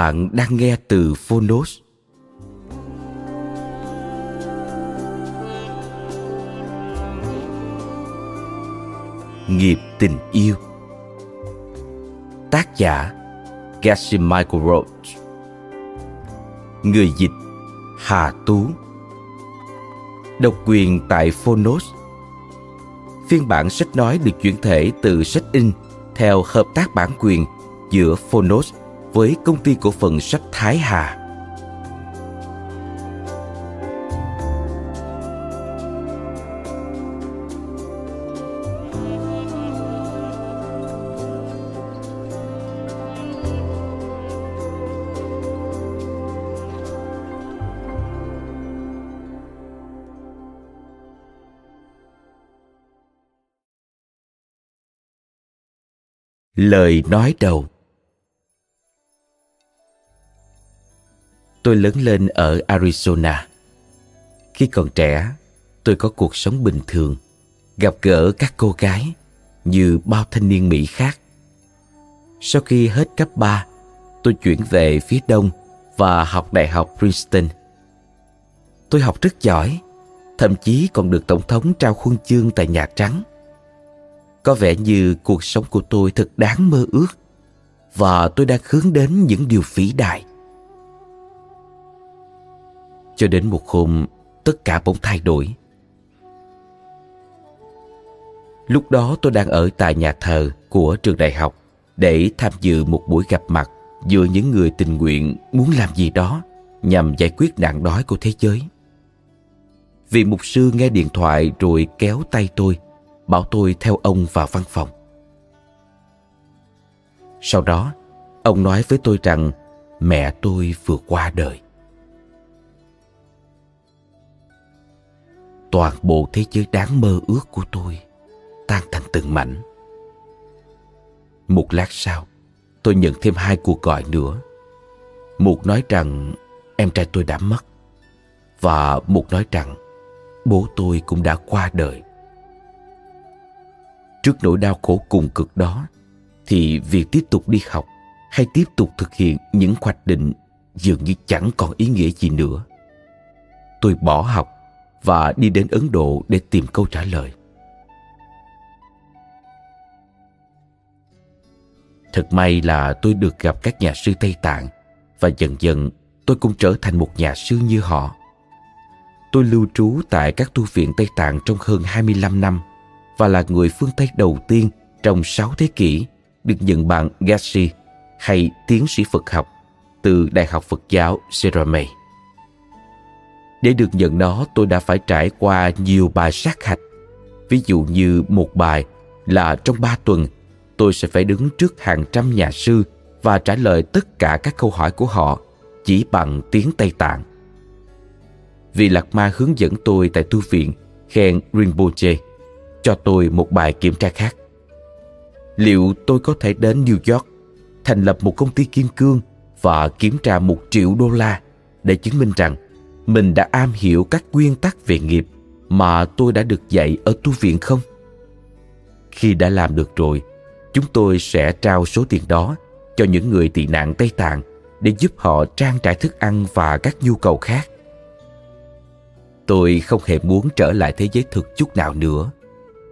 Bạn đang nghe từ Phonos. Nghiệp tình yêu. Tác giả Gacy Michael Roach. Người dịch Hà Tú. Độc quyền tại Phonos. Phiên bản sách nói được chuyển thể từ sách in theo hợp tác bản quyền giữa Phonos với công ty cổ phần sách Thái Hà. Lời nói đầu tôi lớn lên ở arizona. Khi còn trẻ tôi có cuộc sống bình thường gặp gỡ các cô gái như bao thanh niên mỹ khác. Sau khi hết cấp 3, tôi chuyển về phía đông và học đại học princeton. Tôi học rất giỏi thậm chí còn được tổng thống trao khuôn chương tại nhà trắng. Có vẻ như cuộc sống của tôi thật đáng mơ ước và tôi đang hướng đến những điều vĩ đại cho đến một hôm tất cả bỗng thay đổi. Lúc đó tôi đang ở tại nhà thờ của trường đại học để tham dự một buổi gặp mặt giữa những người tình nguyện muốn làm gì đó nhằm giải quyết nạn đói của thế giới. Vị mục sư nghe điện thoại rồi kéo tay tôi, bảo tôi theo ông vào văn phòng. Sau đó, ông nói với tôi rằng mẹ tôi vừa qua đời. Toàn bộ thế giới đáng mơ ước của tôi tan thành từng mảnh. Một lát sau, tôi nhận thêm hai cuộc gọi nữa. Một nói rằng em trai tôi đã mất và một nói rằng bố tôi cũng đã qua đời. Trước nỗi đau khổ cùng cực đó thì việc tiếp tục đi học hay tiếp tục thực hiện những hoạch định dường như chẳng còn ý nghĩa gì nữa. Tôi bỏ học và đi đến Ấn Độ để tìm câu trả lời. Thật may là tôi được gặp các nhà sư Tây Tạng và dần dần tôi cũng trở thành một nhà sư như họ. Tôi lưu trú tại các tu viện Tây Tạng trong hơn 25 năm và là người phương Tây đầu tiên trong 6 thế kỷ được nhận bằng Gashi hay tiến sĩ Phật học từ Đại học Phật giáo Seramay. Để được nhận nó tôi đã phải trải qua nhiều bài sát hạch. Ví dụ như một bài là trong ba tuần tôi sẽ phải đứng trước hàng trăm nhà sư và trả lời tất cả các câu hỏi của họ chỉ bằng tiếng Tây Tạng. Vị Lạc Ma hướng dẫn tôi tại tu viện khen Rinpoche cho tôi một bài kiểm tra khác. Liệu tôi có thể đến New York, thành lập một công ty kim cương và kiểm tra một triệu đô la để chứng minh rằng mình đã am hiểu các nguyên tắc về nghiệp mà tôi đã được dạy ở tu viện không? Khi đã làm được rồi, chúng tôi sẽ trao số tiền đó cho những người tị nạn Tây Tạng để giúp họ trang trải thức ăn và các nhu cầu khác. Tôi không hề muốn trở lại thế giới thực chút nào nữa.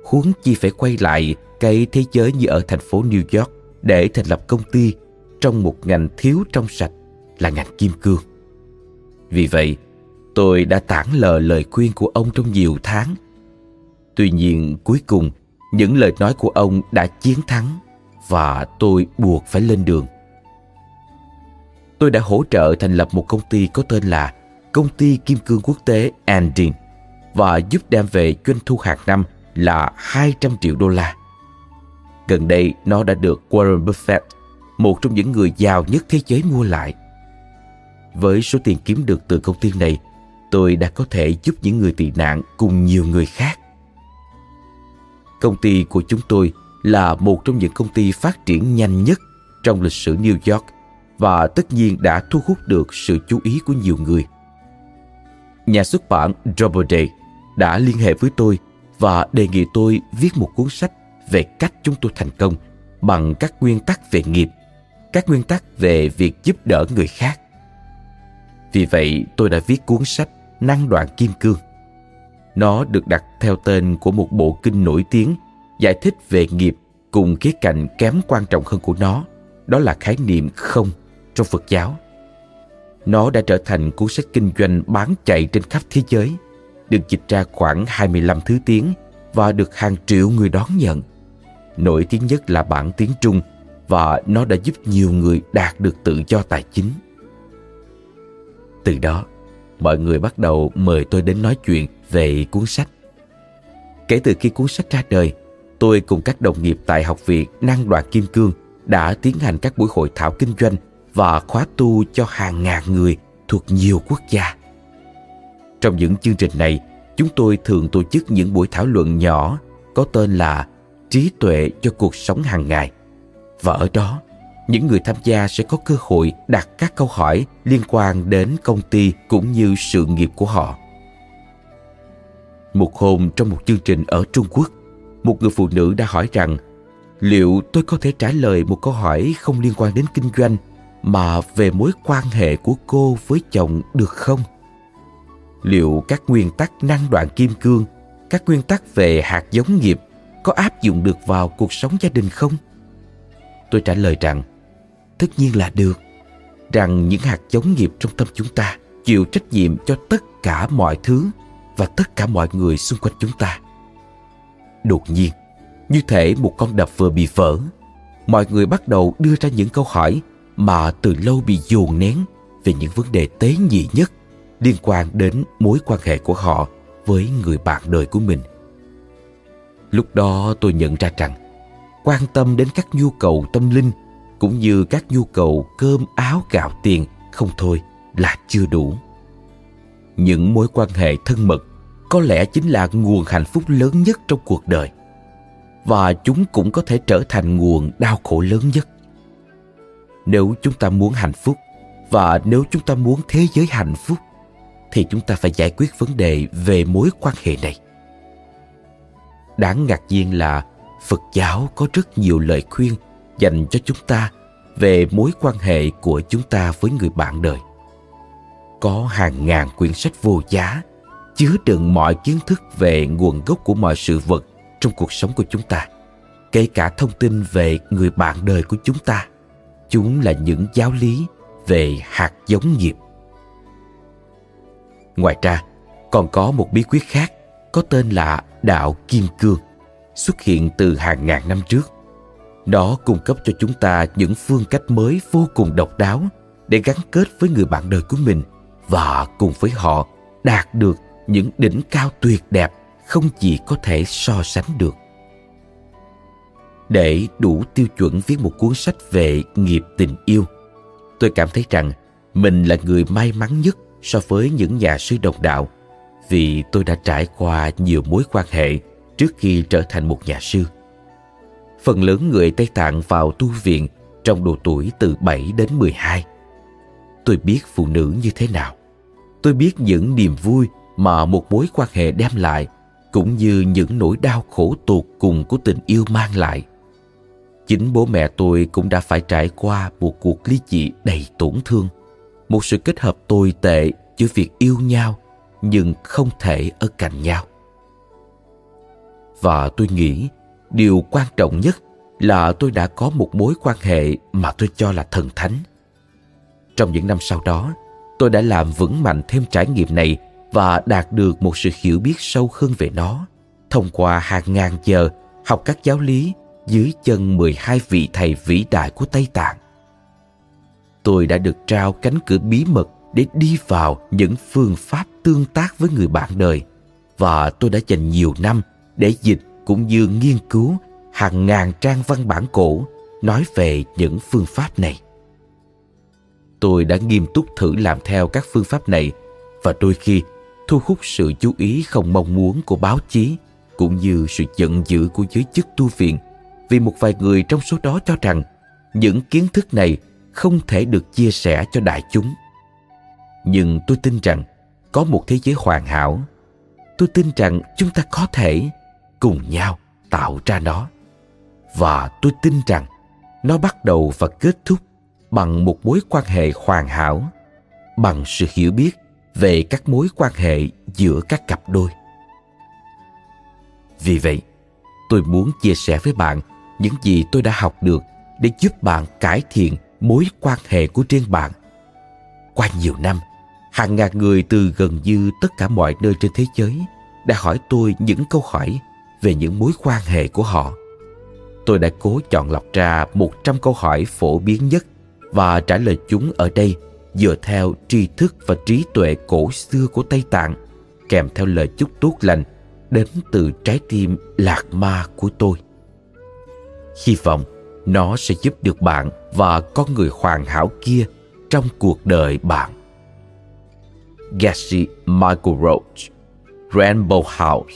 huống chi phải quay lại cái thế giới như ở thành phố New York để thành lập công ty trong một ngành thiếu trong sạch là ngành kim cương. Vì vậy, tôi đã tản lờ lời khuyên của ông trong nhiều tháng. Tuy nhiên, cuối cùng, những lời nói của ông đã chiến thắng và tôi buộc phải lên đường. Tôi đã hỗ trợ thành lập một công ty có tên là Công ty Kim Cương Quốc tế Andin và giúp đem về doanh thu hàng năm là 200 triệu đô la. Gần đây, nó đã được Warren Buffett, một trong những người giàu nhất thế giới mua lại. Với số tiền kiếm được từ công ty này, tôi đã có thể giúp những người tị nạn cùng nhiều người khác. Công ty của chúng tôi là một trong những công ty phát triển nhanh nhất trong lịch sử New York và tất nhiên đã thu hút được sự chú ý của nhiều người. Nhà xuất bản Doubleday đã liên hệ với tôi và đề nghị tôi viết một cuốn sách về cách chúng tôi thành công bằng các nguyên tắc về nghiệp, các nguyên tắc về việc giúp đỡ người khác. Vì vậy, tôi đã viết cuốn sách Năng đoạn kim cương. Nó được đặt theo tên của một bộ kinh nổi tiếng giải thích về nghiệp cùng khía cạnh kém quan trọng hơn của nó, đó là khái niệm không trong Phật giáo. Nó đã trở thành cuốn sách kinh doanh bán chạy trên khắp thế giới, được dịch ra khoảng 25 thứ tiếng và được hàng triệu người đón nhận. Nổi tiếng nhất là bản tiếng Trung và nó đã giúp nhiều người đạt được tự do tài chính. Từ đó, mọi người bắt đầu mời tôi đến nói chuyện về cuốn sách. Kể từ khi cuốn sách ra đời, tôi cùng các đồng nghiệp tại Học viện Năng đoàn Kim Cương đã tiến hành các buổi hội thảo kinh doanh và khóa tu cho hàng ngàn người thuộc nhiều quốc gia. Trong những chương trình này, chúng tôi thường tổ chức những buổi thảo luận nhỏ có tên là Trí tuệ cho cuộc sống hàng ngày. Và ở đó, những người tham gia sẽ có cơ hội đặt các câu hỏi liên quan đến công ty cũng như sự nghiệp của họ. Một hôm trong một chương trình ở Trung Quốc, một người phụ nữ đã hỏi rằng liệu tôi có thể trả lời một câu hỏi không liên quan đến kinh doanh mà về mối quan hệ của cô với chồng được không? Liệu các nguyên tắc năng đoạn kim cương, các nguyên tắc về hạt giống nghiệp có áp dụng được vào cuộc sống gia đình không? Tôi trả lời rằng, tất nhiên là được, rằng những hạt giống nghiệp trong tâm chúng ta chịu trách nhiệm cho tất cả mọi thứ và tất cả mọi người xung quanh chúng ta. Đột nhiên, như thể một con đập vừa bị vỡ, mọi người bắt đầu đưa ra những câu hỏi mà từ lâu bị dồn nén về những vấn đề tế nhị nhất liên quan đến mối quan hệ của họ với người bạn đời của mình. Lúc đó tôi nhận ra rằng quan tâm đến các nhu cầu tâm linh cũng như các nhu cầu cơm áo gạo tiền không thôi là chưa đủ. Những mối quan hệ thân mật có lẽ chính là nguồn hạnh phúc lớn nhất trong cuộc đời, và chúng cũng có thể trở thành nguồn đau khổ lớn nhất nếu chúng ta muốn hạnh phúc và nếu chúng ta muốn thế giới hạnh phúc, thì chúng ta phải giải quyết vấn đề về mối quan hệ này đáng ngạc nhiên là phật giáo có rất nhiều lời khuyên dành cho chúng ta về mối quan hệ của chúng ta với người bạn đời. Có hàng ngàn quyển sách vô giá chứa đựng mọi kiến thức về nguồn gốc của mọi sự vật trong cuộc sống của chúng ta, kể cả thông tin về người bạn đời của chúng ta. Chúng là những giáo lý về hạt giống nghiệp. Ngoài ra, còn có một bí quyết khác có tên là đạo kim cương, xuất hiện từ hàng ngàn năm trước nó cung cấp cho chúng ta những phương cách mới vô cùng độc đáo để gắn kết với người bạn đời của mình và cùng với họ đạt được những đỉnh cao tuyệt đẹp không gì có thể so sánh được để đủ tiêu chuẩn viết một cuốn sách về nghiệp tình yêu, tôi cảm thấy rằng mình là người may mắn nhất so với những nhà sư đồng đạo vì tôi đã trải qua nhiều mối quan hệ trước khi trở thành một nhà sư. Phần lớn người Tây Tạng vào tu viện trong độ tuổi từ 7 đến 12. Tôi biết phụ nữ như thế nào. Tôi biết những niềm vui mà một mối quan hệ đem lại cũng như những nỗi đau khổ tột cùng của tình yêu mang lại. Chính bố mẹ tôi cũng đã phải trải qua một cuộc ly dị đầy tổn thương, một sự kết hợp tồi tệ giữa việc yêu nhau nhưng không thể ở cạnh nhau. và tôi nghĩ điều quan trọng nhất là tôi đã có một mối quan hệ mà tôi cho là thần thánh trong những năm sau đó, tôi đã làm vững mạnh thêm trải nghiệm này và đạt được một sự hiểu biết sâu hơn về nó thông qua hàng ngàn giờ học các giáo lý dưới chân 12 vị thầy vĩ đại của Tây Tạng. Tôi đã được trao cánh cửa bí mật để đi vào những phương pháp tương tác với người bạn đời và tôi đã dành nhiều năm để dịch cũng như nghiên cứu hàng ngàn trang văn bản cổ nói về những phương pháp này. Tôi đã nghiêm túc thử làm theo các phương pháp này và đôi khi thu hút sự chú ý không mong muốn của báo chí cũng như sự giận dữ của giới chức tu viện vì một vài người trong số đó cho rằng những kiến thức này không thể được chia sẻ cho đại chúng. Nhưng tôi tin rằng có một thế giới hoàn hảo. Tôi tin rằng chúng ta có thể cùng nhau tạo ra nó. Và tôi tin rằng nó bắt đầu và kết thúc bằng một mối quan hệ hoàn hảo, bằng sự hiểu biết về các mối quan hệ giữa các cặp đôi. Vì vậy, tôi muốn chia sẻ với bạn những gì tôi đã học được để giúp bạn cải thiện mối quan hệ của riêng bạn. Qua nhiều năm, hàng ngàn người từ gần như tất cả mọi nơi trên thế giới đã hỏi tôi những câu hỏi về những mối quan hệ của họ. Tôi đã cố chọn lọc ra 100 câu hỏi phổ biến nhất và trả lời chúng ở đây, dựa theo tri thức và trí tuệ cổ xưa của Tây Tạng, kèm theo lời chúc tốt lành đến từ trái tim lạc ma của tôi. Hy vọng nó sẽ giúp được bạn và con người hoàn hảo kia trong cuộc đời bạn. Gacy Michael Roach, Rainbow House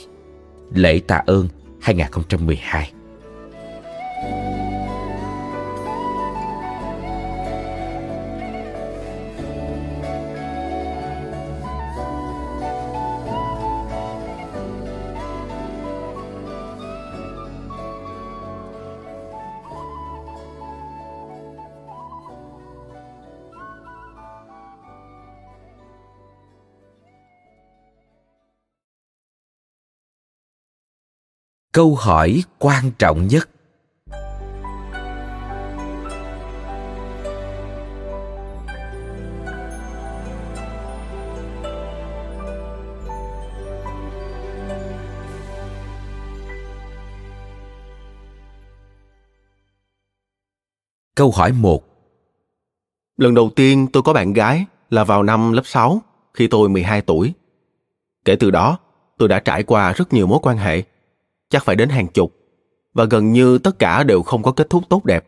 Lễ tạ ơn 2012 câu hỏi quan trọng nhất. Câu hỏi 1 Lần đầu tiên tôi có bạn gái là vào năm lớp 6 khi tôi 12 tuổi. Kể từ đó, tôi đã trải qua rất nhiều mối quan hệ chắc phải đến hàng chục, và gần như tất cả đều không có kết thúc tốt đẹp.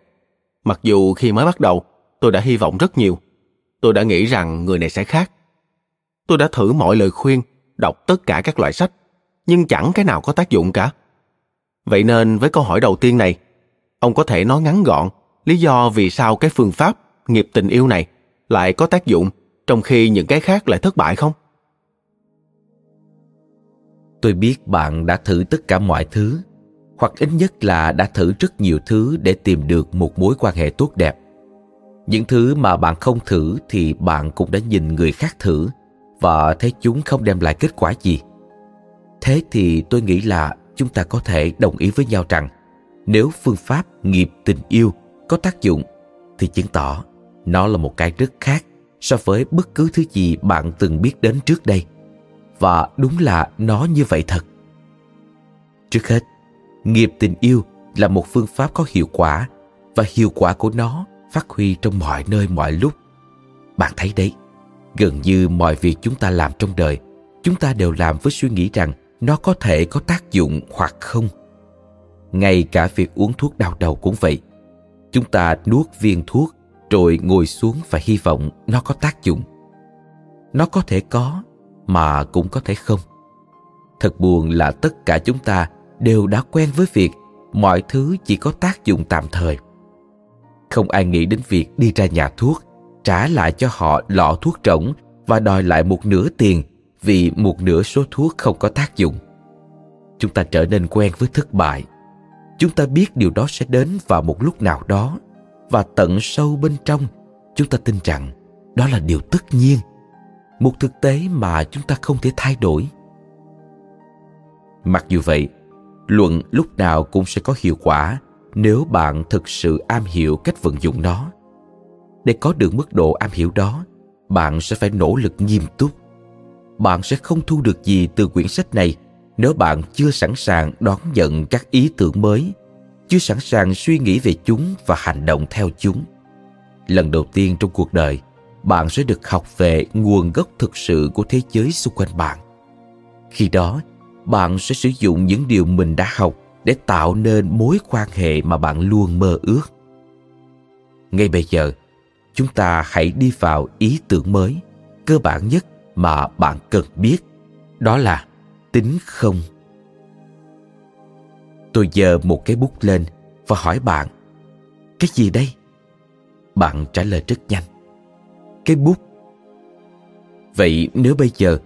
Mặc dù khi mới bắt đầu, tôi đã hy vọng rất nhiều. Tôi đã nghĩ rằng người này sẽ khác. Tôi đã thử mọi lời khuyên, đọc tất cả các loại sách, nhưng chẳng cái nào có tác dụng cả. Vậy nên với câu hỏi đầu tiên này, ông có thể nói ngắn gọn lý do vì sao cái phương pháp nghiệp tình yêu này lại có tác dụng trong khi những cái khác lại thất bại không? Tôi biết bạn đã thử tất cả mọi thứ, hoặc ít nhất là đã thử rất nhiều thứ để tìm được một mối quan hệ tốt đẹp. Những thứ mà bạn không thử thì bạn cũng đã nhìn người khác thử và thấy chúng không đem lại kết quả gì. Thế thì tôi nghĩ là chúng ta có thể đồng ý với nhau rằng nếu phương pháp nghiệp tình yêu có tác dụng thì chứng tỏ nó là một cái rất khác so với bất cứ thứ gì bạn từng biết đến trước đây và đúng là nó như vậy thật. Trước hết, nghiệp tình yêu là một phương pháp có hiệu quả và hiệu quả của nó phát huy trong mọi nơi, mọi lúc. Bạn thấy đấy, gần như mọi việc chúng ta làm trong đời, chúng ta đều làm với suy nghĩ rằng nó có thể có tác dụng hoặc không. Ngay cả việc uống thuốc đau đầu cũng vậy. Chúng ta nuốt viên thuốc, rồi ngồi xuống và hy vọng nó có tác dụng. Nó có thể có mà cũng có thể không. Thật buồn là tất cả chúng ta đều đã quen với việc mọi thứ chỉ có tác dụng tạm thời. Không ai nghĩ đến việc đi ra nhà thuốc, trả lại cho họ lọ thuốc trống và đòi lại một nửa tiền vì một nửa số thuốc không có tác dụng. Chúng ta trở nên quen với thất bại. Chúng ta biết điều đó sẽ đến vào một lúc nào đó. Và tận sâu bên trong, chúng ta tin rằng đó là điều tất nhiên một thực tế mà chúng ta không thể thay đổi. Mặc dù vậy, luận lúc nào cũng sẽ có hiệu quả nếu bạn thực sự am hiểu cách vận dụng nó. Để có được mức độ am hiểu đó, bạn sẽ phải nỗ lực nghiêm túc. Bạn sẽ không thu được gì từ quyển sách này nếu bạn chưa sẵn sàng đón nhận các ý tưởng mới, chưa sẵn sàng suy nghĩ về chúng và hành động theo chúng. Lần đầu tiên trong cuộc đời bạn sẽ được học về nguồn gốc thực sự của thế giới xung quanh bạn. Khi đó, bạn sẽ sử dụng những điều mình đã học để tạo nên mối quan hệ mà bạn luôn mơ ước. Ngay bây giờ, chúng ta hãy đi vào ý tưởng mới, cơ bản nhất mà bạn cần biết, đó là tính không. Tôi giơ một cái bút lên và hỏi bạn, cái gì đây? Bạn trả lời rất nhanh cái bút. Vậy nếu bây giờ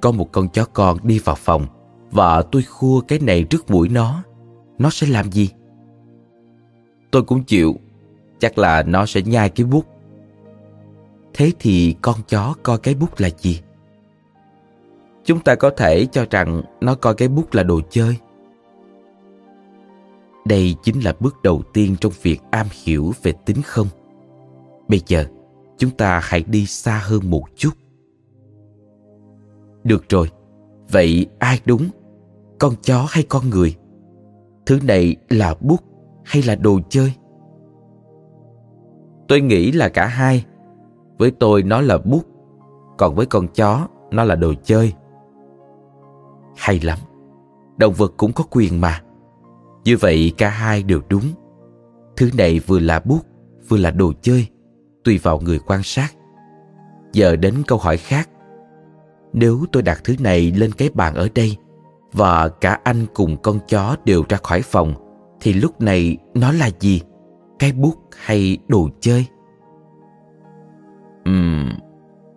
có một con chó con đi vào phòng và tôi khua cái này trước mũi nó nó sẽ làm gì? Tôi cũng chịu, chắc là nó sẽ nhai cái bút. Thế thì con chó coi cái bút là gì? Chúng ta có thể cho rằng nó coi cái bút là đồ chơi. Đây chính là bước đầu tiên trong việc am hiểu về tính không. Bây giờ chúng ta hãy đi xa hơn một chút. Được rồi, vậy ai đúng? Con chó hay con người? Thứ này là bút hay là đồ chơi? Tôi nghĩ là cả hai. Với tôi nó là bút, còn với con chó nó là đồ chơi. Hay lắm, động vật cũng có quyền mà. Như vậy cả hai đều đúng. Thứ này vừa là bút, vừa là đồ chơi tùy vào người quan sát. Giờ đến câu hỏi khác. Nếu tôi đặt thứ này lên cái bàn ở đây và cả anh cùng con chó đều ra khỏi phòng thì lúc này nó là gì? Cái bút hay đồ chơi? Ừm,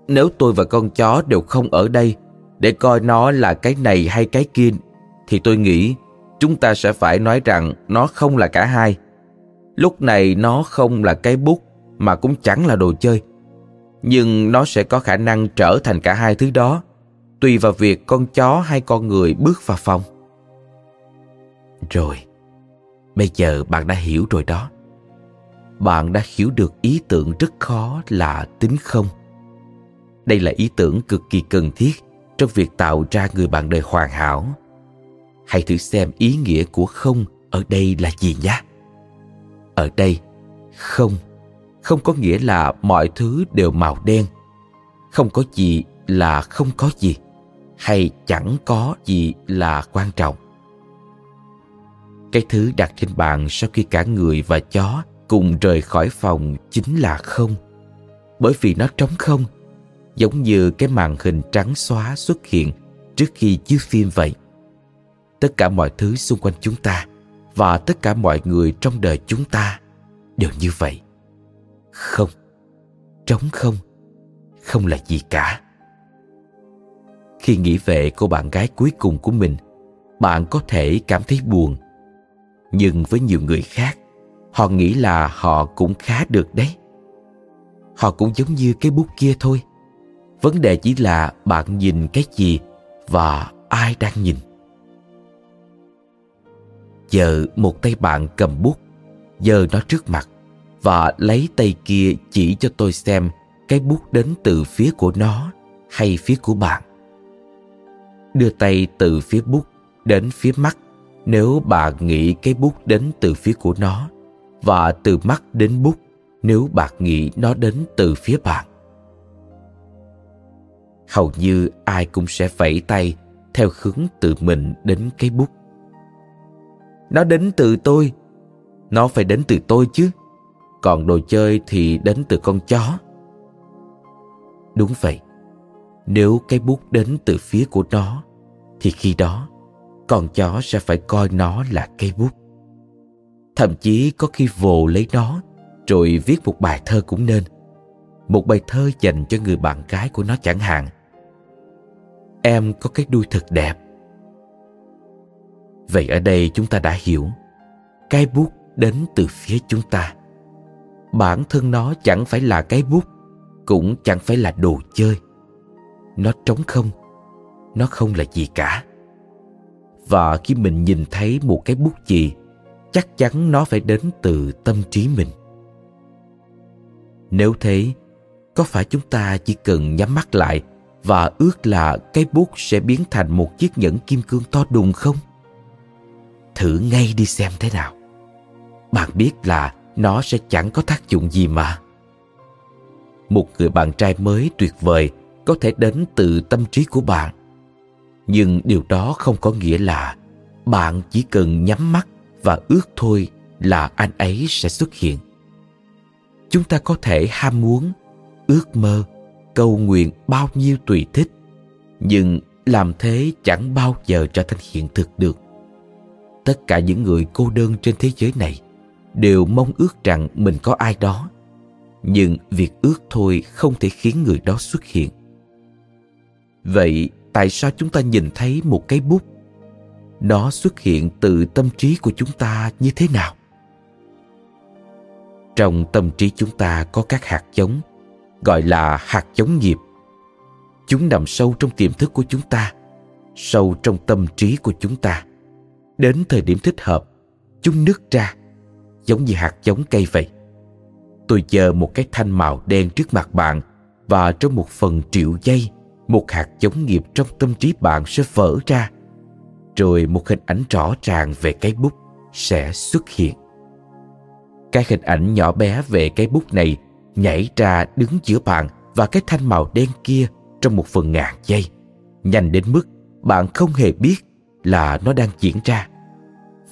nếu tôi và con chó đều không ở đây để coi nó là cái này hay cái kia thì tôi nghĩ chúng ta sẽ phải nói rằng nó không là cả hai. Lúc này nó không là cái bút mà cũng chẳng là đồ chơi. Nhưng nó sẽ có khả năng trở thành cả hai thứ đó tùy vào việc con chó hay con người bước vào phòng. Rồi, bây giờ bạn đã hiểu rồi đó bạn đã hiểu được ý tưởng rất khó là tính không đây là ý tưởng cực kỳ cần thiết trong việc tạo ra người bạn đời hoàn hảo hãy thử xem ý nghĩa của không ở đây là gì nhé ở đây không không có nghĩa là mọi thứ đều màu đen. Không có gì là không có gì, hay chẳng có gì là quan trọng. Cái thứ đặt trên bàn sau khi cả người và chó cùng rời khỏi phòng chính là không. Bởi vì nó trống không, giống như cái màn hình trắng xóa xuất hiện trước khi chiếu phim vậy. Tất cả mọi thứ xung quanh chúng ta và tất cả mọi người trong đời chúng ta đều như vậy không. Trống không. Không là gì cả. Khi nghĩ về cô bạn gái cuối cùng của mình, bạn có thể cảm thấy buồn. Nhưng với nhiều người khác, họ nghĩ là họ cũng khá được đấy. Họ cũng giống như cái bút kia thôi. Vấn đề chỉ là bạn nhìn cái gì và ai đang nhìn. Giờ một tay bạn cầm bút giờ nó trước mặt và lấy tay kia chỉ cho tôi xem cái bút đến từ phía của nó hay phía của bạn đưa tay từ phía bút đến phía mắt nếu bạn nghĩ cái bút đến từ phía của nó và từ mắt đến bút nếu bạn nghĩ nó đến từ phía bạn. Hầu như ai cũng sẽ vẫy tay theo hướng từ mình đến cái bút. Nó đến từ tôi, nó phải đến từ tôi chứ. Còn đồ chơi thì đến từ con chó. Đúng vậy, nếu cái bút đến từ phía của nó, thì khi đó con chó sẽ phải coi nó là cây bút. Thậm chí có khi vồ lấy nó rồi viết một bài thơ cũng nên. Một bài thơ dành cho người bạn gái của nó chẳng hạn. Em có cái đuôi thật đẹp. Vậy ở đây chúng ta đã hiểu cái bút đến từ phía chúng ta bản thân nó chẳng phải là cái bút, cũng chẳng phải là đồ chơi. Nó trống không, nó không là gì cả. Và khi mình nhìn thấy một cái bút chì, chắc chắn nó phải đến từ tâm trí mình. Nếu thế, có phải chúng ta chỉ cần nhắm mắt lại và ước là cái bút sẽ biến thành một chiếc nhẫn kim cương to đùng không? Thử ngay đi xem thế nào. Bạn biết là nó sẽ chẳng có tác dụng gì mà. Một người bạn trai mới tuyệt vời có thể đến từ tâm trí của bạn. Nhưng điều đó không có nghĩa là bạn chỉ cần nhắm mắt và ước thôi là anh ấy sẽ xuất hiện. Chúng ta có thể ham muốn, ước mơ, cầu nguyện bao nhiêu tùy thích, nhưng làm thế chẳng bao giờ trở thành hiện thực được. Tất cả những người cô đơn trên thế giới này đều mong ước rằng mình có ai đó. Nhưng việc ước thôi không thể khiến người đó xuất hiện. Vậy tại sao chúng ta nhìn thấy một cái bút? Nó xuất hiện từ tâm trí của chúng ta như thế nào? Trong tâm trí chúng ta có các hạt giống, gọi là hạt giống nghiệp. Chúng nằm sâu trong tiềm thức của chúng ta, sâu trong tâm trí của chúng ta. Đến thời điểm thích hợp, chúng nứt ra giống như hạt giống cây vậy. Tôi chờ một cái thanh màu đen trước mặt bạn và trong một phần triệu giây một hạt giống nghiệp trong tâm trí bạn sẽ vỡ ra. Rồi một hình ảnh rõ ràng về cái bút sẽ xuất hiện. Cái hình ảnh nhỏ bé về cái bút này nhảy ra đứng giữa bạn và cái thanh màu đen kia trong một phần ngàn giây. Nhanh đến mức bạn không hề biết là nó đang diễn ra.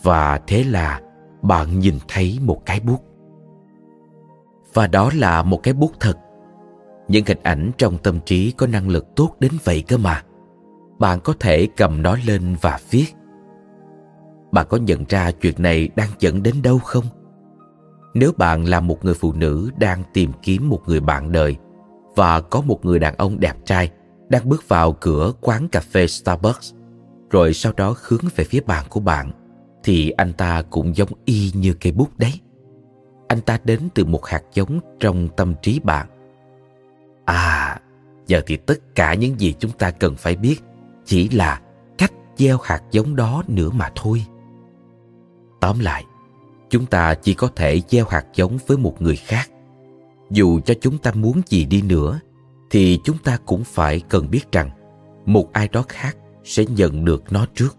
Và thế là bạn nhìn thấy một cái bút. Và đó là một cái bút thật. Những hình ảnh trong tâm trí có năng lực tốt đến vậy cơ mà. Bạn có thể cầm nó lên và viết. Bạn có nhận ra chuyện này đang dẫn đến đâu không? Nếu bạn là một người phụ nữ đang tìm kiếm một người bạn đời và có một người đàn ông đẹp trai đang bước vào cửa quán cà phê starbucks, rồi sau đó hướng về phía bàn của bạn thì anh ta cũng giống y như cây bút đấy. Anh ta đến từ một hạt giống trong tâm trí bạn. À giờ thì tất cả những gì chúng ta cần phải biết chỉ là cách gieo hạt giống đó nữa mà thôi. Tóm lại, chúng ta chỉ có thể gieo hạt giống với một người khác. Dù cho chúng ta muốn gì đi nữa, thì chúng ta cũng phải cần biết rằng một ai đó khác sẽ nhận được nó trước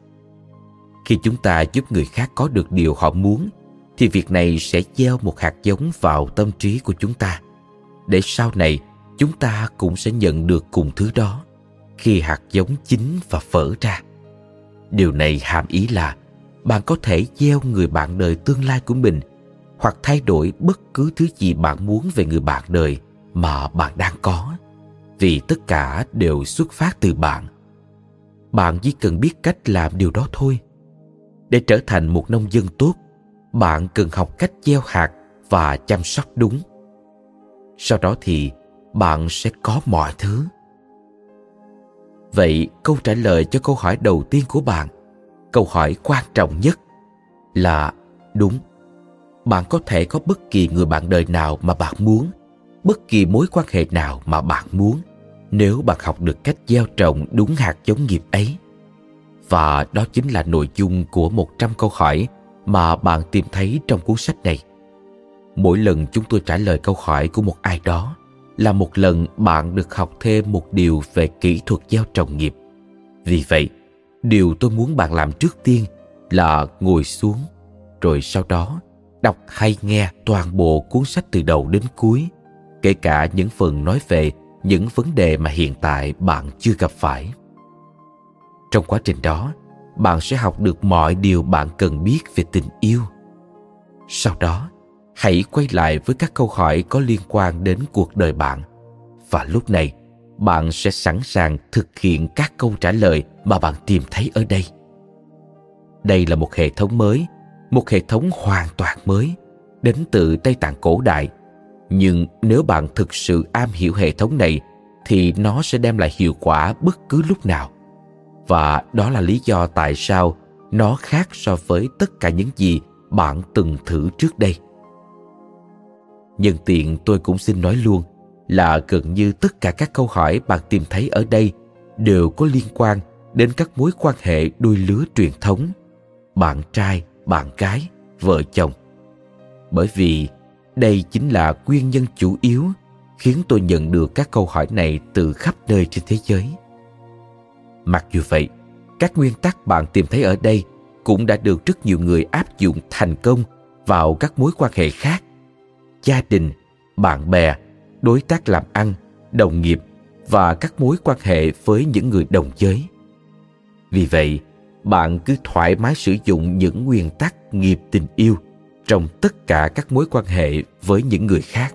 khi chúng ta giúp người khác có được điều họ muốn, thì việc này sẽ gieo một hạt giống vào tâm trí của chúng ta. Để sau này, chúng ta cũng sẽ nhận được cùng thứ đó, khi hạt giống chín và phở ra. Điều này hàm ý là, bạn có thể gieo người bạn đời tương lai của mình, hoặc thay đổi bất cứ thứ gì bạn muốn về người bạn đời mà bạn đang có, vì tất cả đều xuất phát từ bạn. Bạn chỉ cần biết cách làm điều đó thôi để trở thành một nông dân tốt, bạn cần học cách gieo hạt và chăm sóc đúng. Sau đó thì bạn sẽ có mọi thứ. Vậy câu trả lời cho câu hỏi đầu tiên của bạn, câu hỏi quan trọng nhất là đúng. Bạn có thể có bất kỳ người bạn đời nào mà bạn muốn, bất kỳ mối quan hệ nào mà bạn muốn, nếu bạn học được cách gieo trồng đúng hạt giống nghiệp ấy và đó chính là nội dung của 100 câu hỏi mà bạn tìm thấy trong cuốn sách này. Mỗi lần chúng tôi trả lời câu hỏi của một ai đó là một lần bạn được học thêm một điều về kỹ thuật gieo trồng nghiệp. Vì vậy, điều tôi muốn bạn làm trước tiên là ngồi xuống rồi sau đó đọc hay nghe toàn bộ cuốn sách từ đầu đến cuối kể cả những phần nói về những vấn đề mà hiện tại bạn chưa gặp phải trong quá trình đó, bạn sẽ học được mọi điều bạn cần biết về tình yêu. Sau đó, hãy quay lại với các câu hỏi có liên quan đến cuộc đời bạn. Và lúc này, bạn sẽ sẵn sàng thực hiện các câu trả lời mà bạn tìm thấy ở đây. Đây là một hệ thống mới, một hệ thống hoàn toàn mới, đến từ tây tạng cổ đại. Nhưng nếu bạn thực sự am hiểu hệ thống này, thì nó sẽ đem lại hiệu quả bất cứ lúc nào và đó là lý do tại sao nó khác so với tất cả những gì bạn từng thử trước đây nhân tiện tôi cũng xin nói luôn là gần như tất cả các câu hỏi bạn tìm thấy ở đây đều có liên quan đến các mối quan hệ đôi lứa truyền thống, bạn trai, bạn gái, vợ chồng. Bởi vì đây chính là nguyên nhân chủ yếu khiến tôi nhận được các câu hỏi này từ khắp nơi trên thế giới. Mặc dù vậy, các nguyên tắc bạn tìm thấy ở đây cũng đã được rất nhiều người áp dụng thành công vào các mối quan hệ khác. Gia đình bạn bè đối tác làm ăn đồng nghiệp và các mối quan hệ với những người đồng giới. Vì vậy bạn cứ thoải mái sử dụng những nguyên tắc nghiệp tình yêu trong tất cả các mối quan hệ với những người khác.